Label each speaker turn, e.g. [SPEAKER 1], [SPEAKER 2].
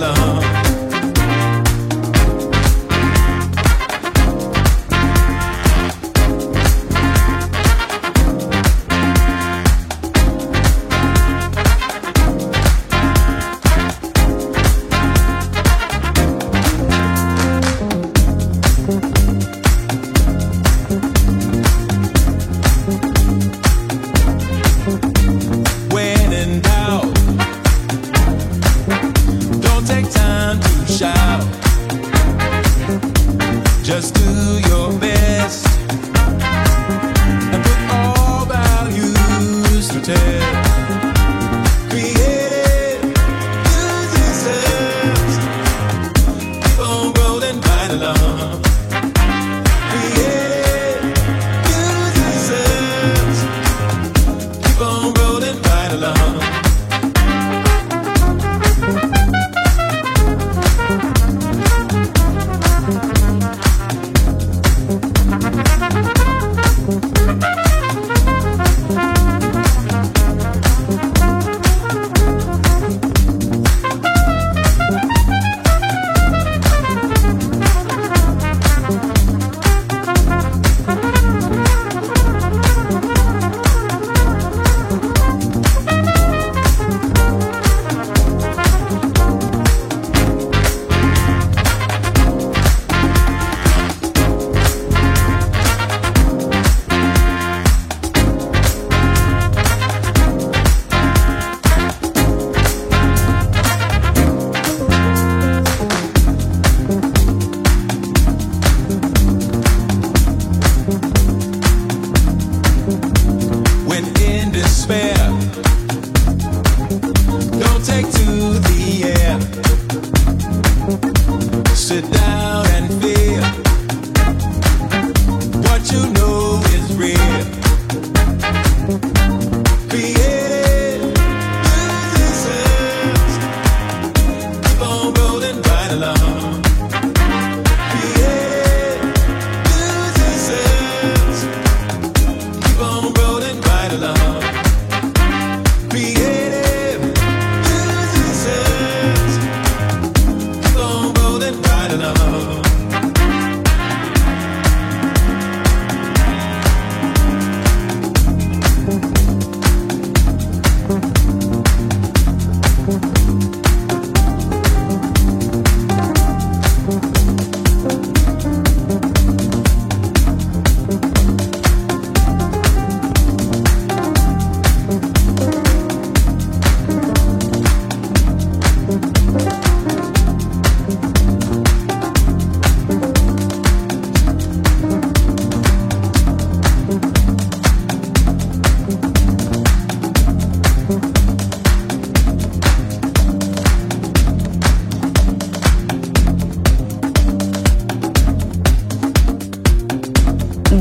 [SPEAKER 1] Rolling